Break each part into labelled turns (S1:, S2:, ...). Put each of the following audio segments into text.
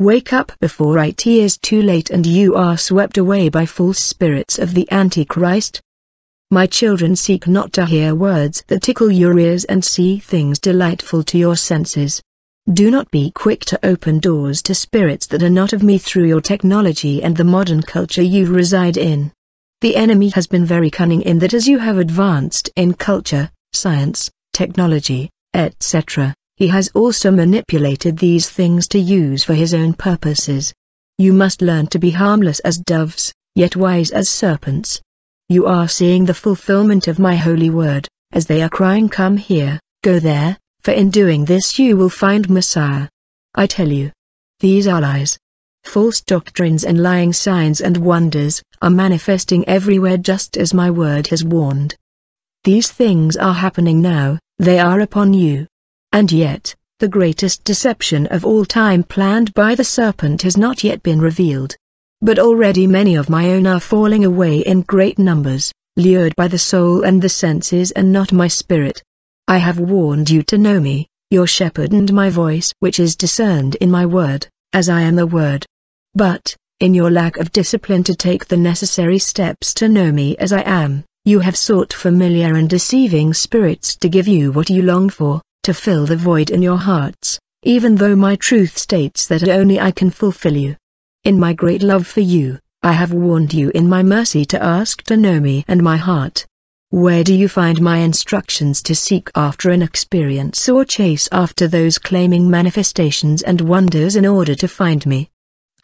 S1: Wake up before it is too late and you are swept away by false spirits of the Antichrist. My children seek not to hear words that tickle your ears and see things delightful to your senses. Do not be quick to open doors to spirits that are not of me through your technology and the modern culture you reside in. The enemy has been very cunning in that as you have advanced in culture, science, technology, etc., he has also manipulated these things to use for his own purposes. You must learn to be harmless as doves, yet wise as serpents. You are seeing the fulfillment of my holy word, as they are crying come here, go there, for in doing this you will find Messiah. I tell you. These are lies. False doctrines and lying signs and wonders, are manifesting everywhere just as my word has warned. These things are happening now, they are upon you. And yet, the greatest deception of all time planned by the serpent has not yet been revealed. But already many of my own are falling away in great numbers, lured by the soul and the senses and not my spirit. I have warned you to know me, your shepherd and my voice which is discerned in my word, as I am the word. But, in your lack of discipline to take the necessary steps to know me as I am, you have sought familiar and deceiving spirits to give you what you long for, to fill the void in your hearts, even though my truth states that only I can fulfill you. In my great love for you, I have warned you in my mercy to ask to know me and my heart. Where do you find my instructions to seek after an experience or chase after those claiming manifestations and wonders in order to find me?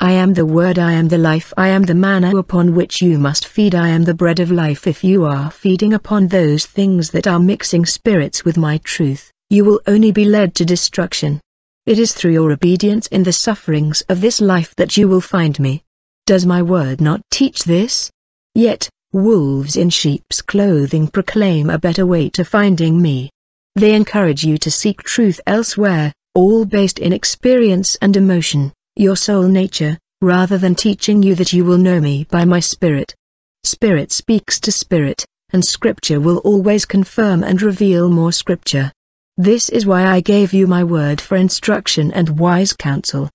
S1: I am the Word I am the life I am the manna upon which you must feed I am the bread of life if you are feeding upon those things that are mixing spirits with my truth you will only be led to destruction. It is through your obedience in the sufferings of this life that you will find me. Does my word not teach this? Yet, wolves in sheep's clothing proclaim a better way to finding me. They encourage you to seek truth elsewhere, all based in experience and emotion, your soul nature, rather than teaching you that you will know me by my spirit. Spirit speaks to spirit, and scripture will always confirm and reveal more scripture. This is why I gave you my word for instruction and wise counsel.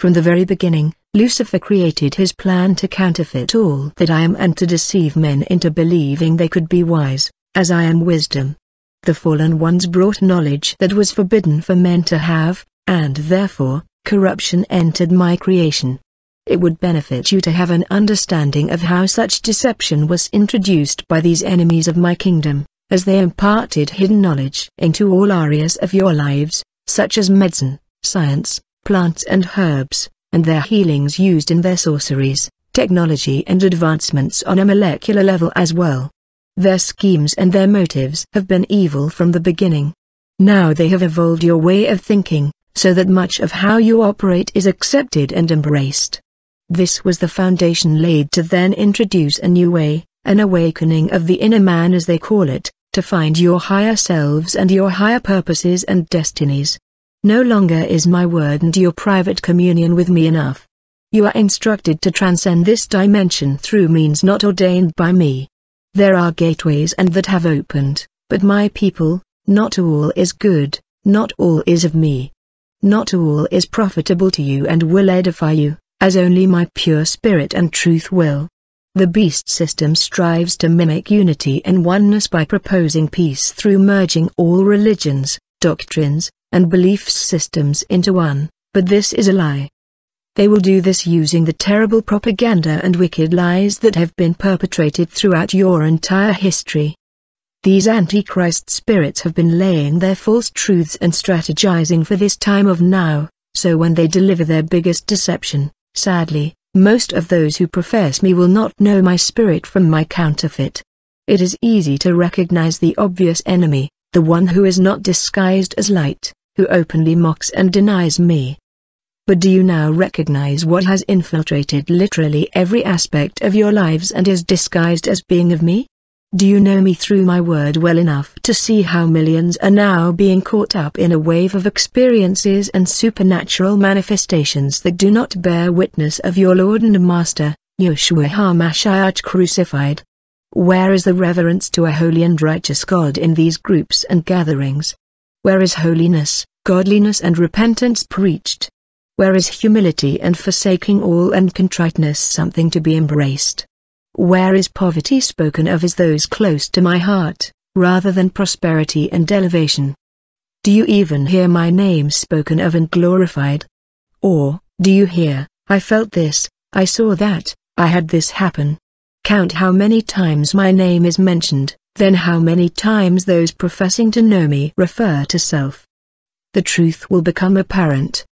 S1: From the very beginning, Lucifer created his plan to counterfeit all that I am and to deceive men into believing they could be wise, as I am wisdom. The fallen ones brought knowledge that was forbidden for men to have, and therefore, corruption entered my creation. It would benefit you to have an understanding of how such deception was introduced by these enemies of my kingdom as they imparted hidden knowledge into all areas of your lives, such as medicine, science, plants and herbs, and their healings used in their sorceries, technology and advancements on a molecular level as well. Their schemes and their motives have been evil from the beginning. Now they have evolved your way of thinking, so that much of how you operate is accepted and embraced. This was the foundation laid to then introduce a new way, an awakening of the inner man as they call it, to find your higher selves and your higher purposes and destinies. No longer is my word and your private communion with me enough. You are instructed to transcend this dimension through means not ordained by me. There are gateways and that have opened, but my people, not all is good, not all is of me. Not all is profitable to you and will edify you, as only my pure spirit and truth will. The beast system strives to mimic unity and oneness by proposing peace through merging all religions, doctrines, and belief systems into one, but this is a lie. They will do this using the terrible propaganda and wicked lies that have been perpetrated throughout your entire history. These Antichrist spirits have been laying their false truths and strategizing for this time of now, so when they deliver their biggest deception, sadly, most of those who profess me will not know my spirit from my counterfeit. It is easy to recognize the obvious enemy, the one who is not disguised as light, who openly mocks and denies me. But do you now recognize what has infiltrated literally every aspect of your lives and is disguised as being of me? Do you know me through my word well enough to see how millions are now being caught up in a wave of experiences and supernatural manifestations that do not bear witness of your Lord and Master, Yeshua HaMashiach crucified? Where is the reverence to a holy and righteous God in these groups and gatherings? Where is holiness, godliness and repentance preached? Where is humility and forsaking all and contriteness something to be embraced? Where is poverty spoken of as those close to my heart, rather than prosperity and elevation? Do you even hear my name spoken of and glorified? Or, do you hear, I felt this, I saw that, I had this happen? Count how many times my name is mentioned, then how many times those professing to know me refer to self. The truth will become apparent.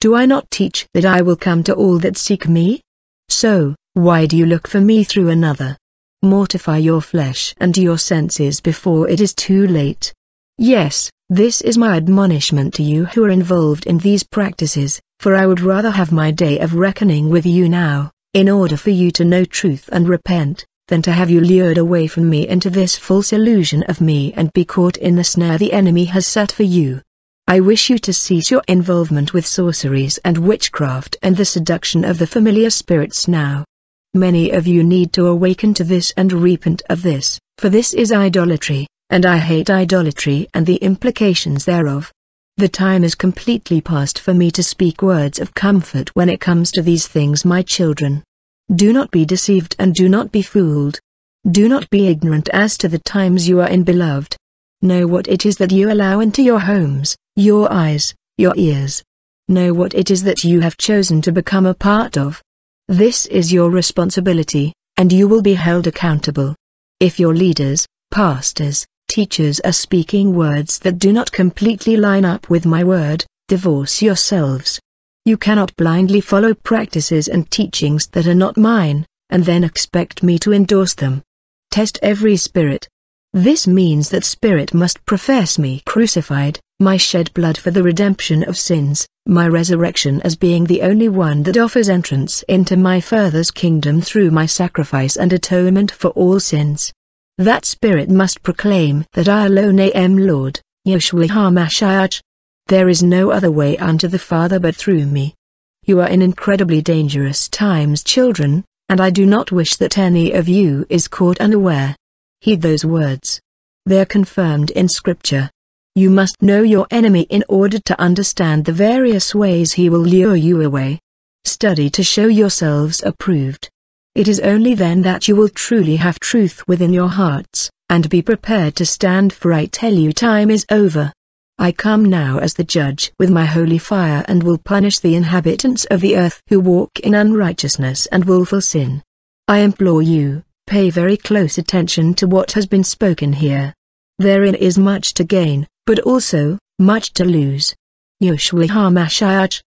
S1: Do I not teach that I will come to all that seek me? So, why do you look for me through another? Mortify your flesh and your senses before it is too late. Yes, this is my admonishment to you who are involved in these practices, for I would rather have my day of reckoning with you now, in order for you to know truth and repent, than to have you lured away from me into this false illusion of me and be caught in the snare the enemy has set for you. I wish you to cease your involvement with sorceries and witchcraft and the seduction of the familiar spirits now. Many of you need to awaken to this and repent of this, for this is idolatry, and I hate idolatry and the implications thereof. The time is completely past for me to speak words of comfort when it comes to these things my children. Do not be deceived and do not be fooled. Do not be ignorant as to the times you are in beloved. Know what it is that you allow into your homes, your eyes, your ears. Know what it is that you have chosen to become a part of. This is your responsibility, and you will be held accountable. If your leaders, pastors, teachers are speaking words that do not completely line up with my word, divorce yourselves. You cannot blindly follow practices and teachings that are not mine, and then expect me to endorse them. Test every spirit. This means that spirit must profess me crucified, my shed blood for the redemption of sins, my resurrection as being the only one that offers entrance into my Father's kingdom through my sacrifice and atonement for all sins. That spirit must proclaim that I alone am Lord, Yeshua HaMashiach. There is no other way unto the Father but through me. You are in incredibly dangerous times children, and I do not wish that any of you is caught unaware. Heed those words. They are confirmed in Scripture. You must know your enemy in order to understand the various ways he will lure you away. Study to show yourselves approved. It is only then that you will truly have truth within your hearts, and be prepared to stand for I tell you time is over. I come now as the judge with my holy fire and will punish the inhabitants of the earth who walk in unrighteousness and wilful sin. I implore you, pay very close attention to what has been spoken here. Therein is much to gain, but also, much to lose. Yeshua HaMashiach,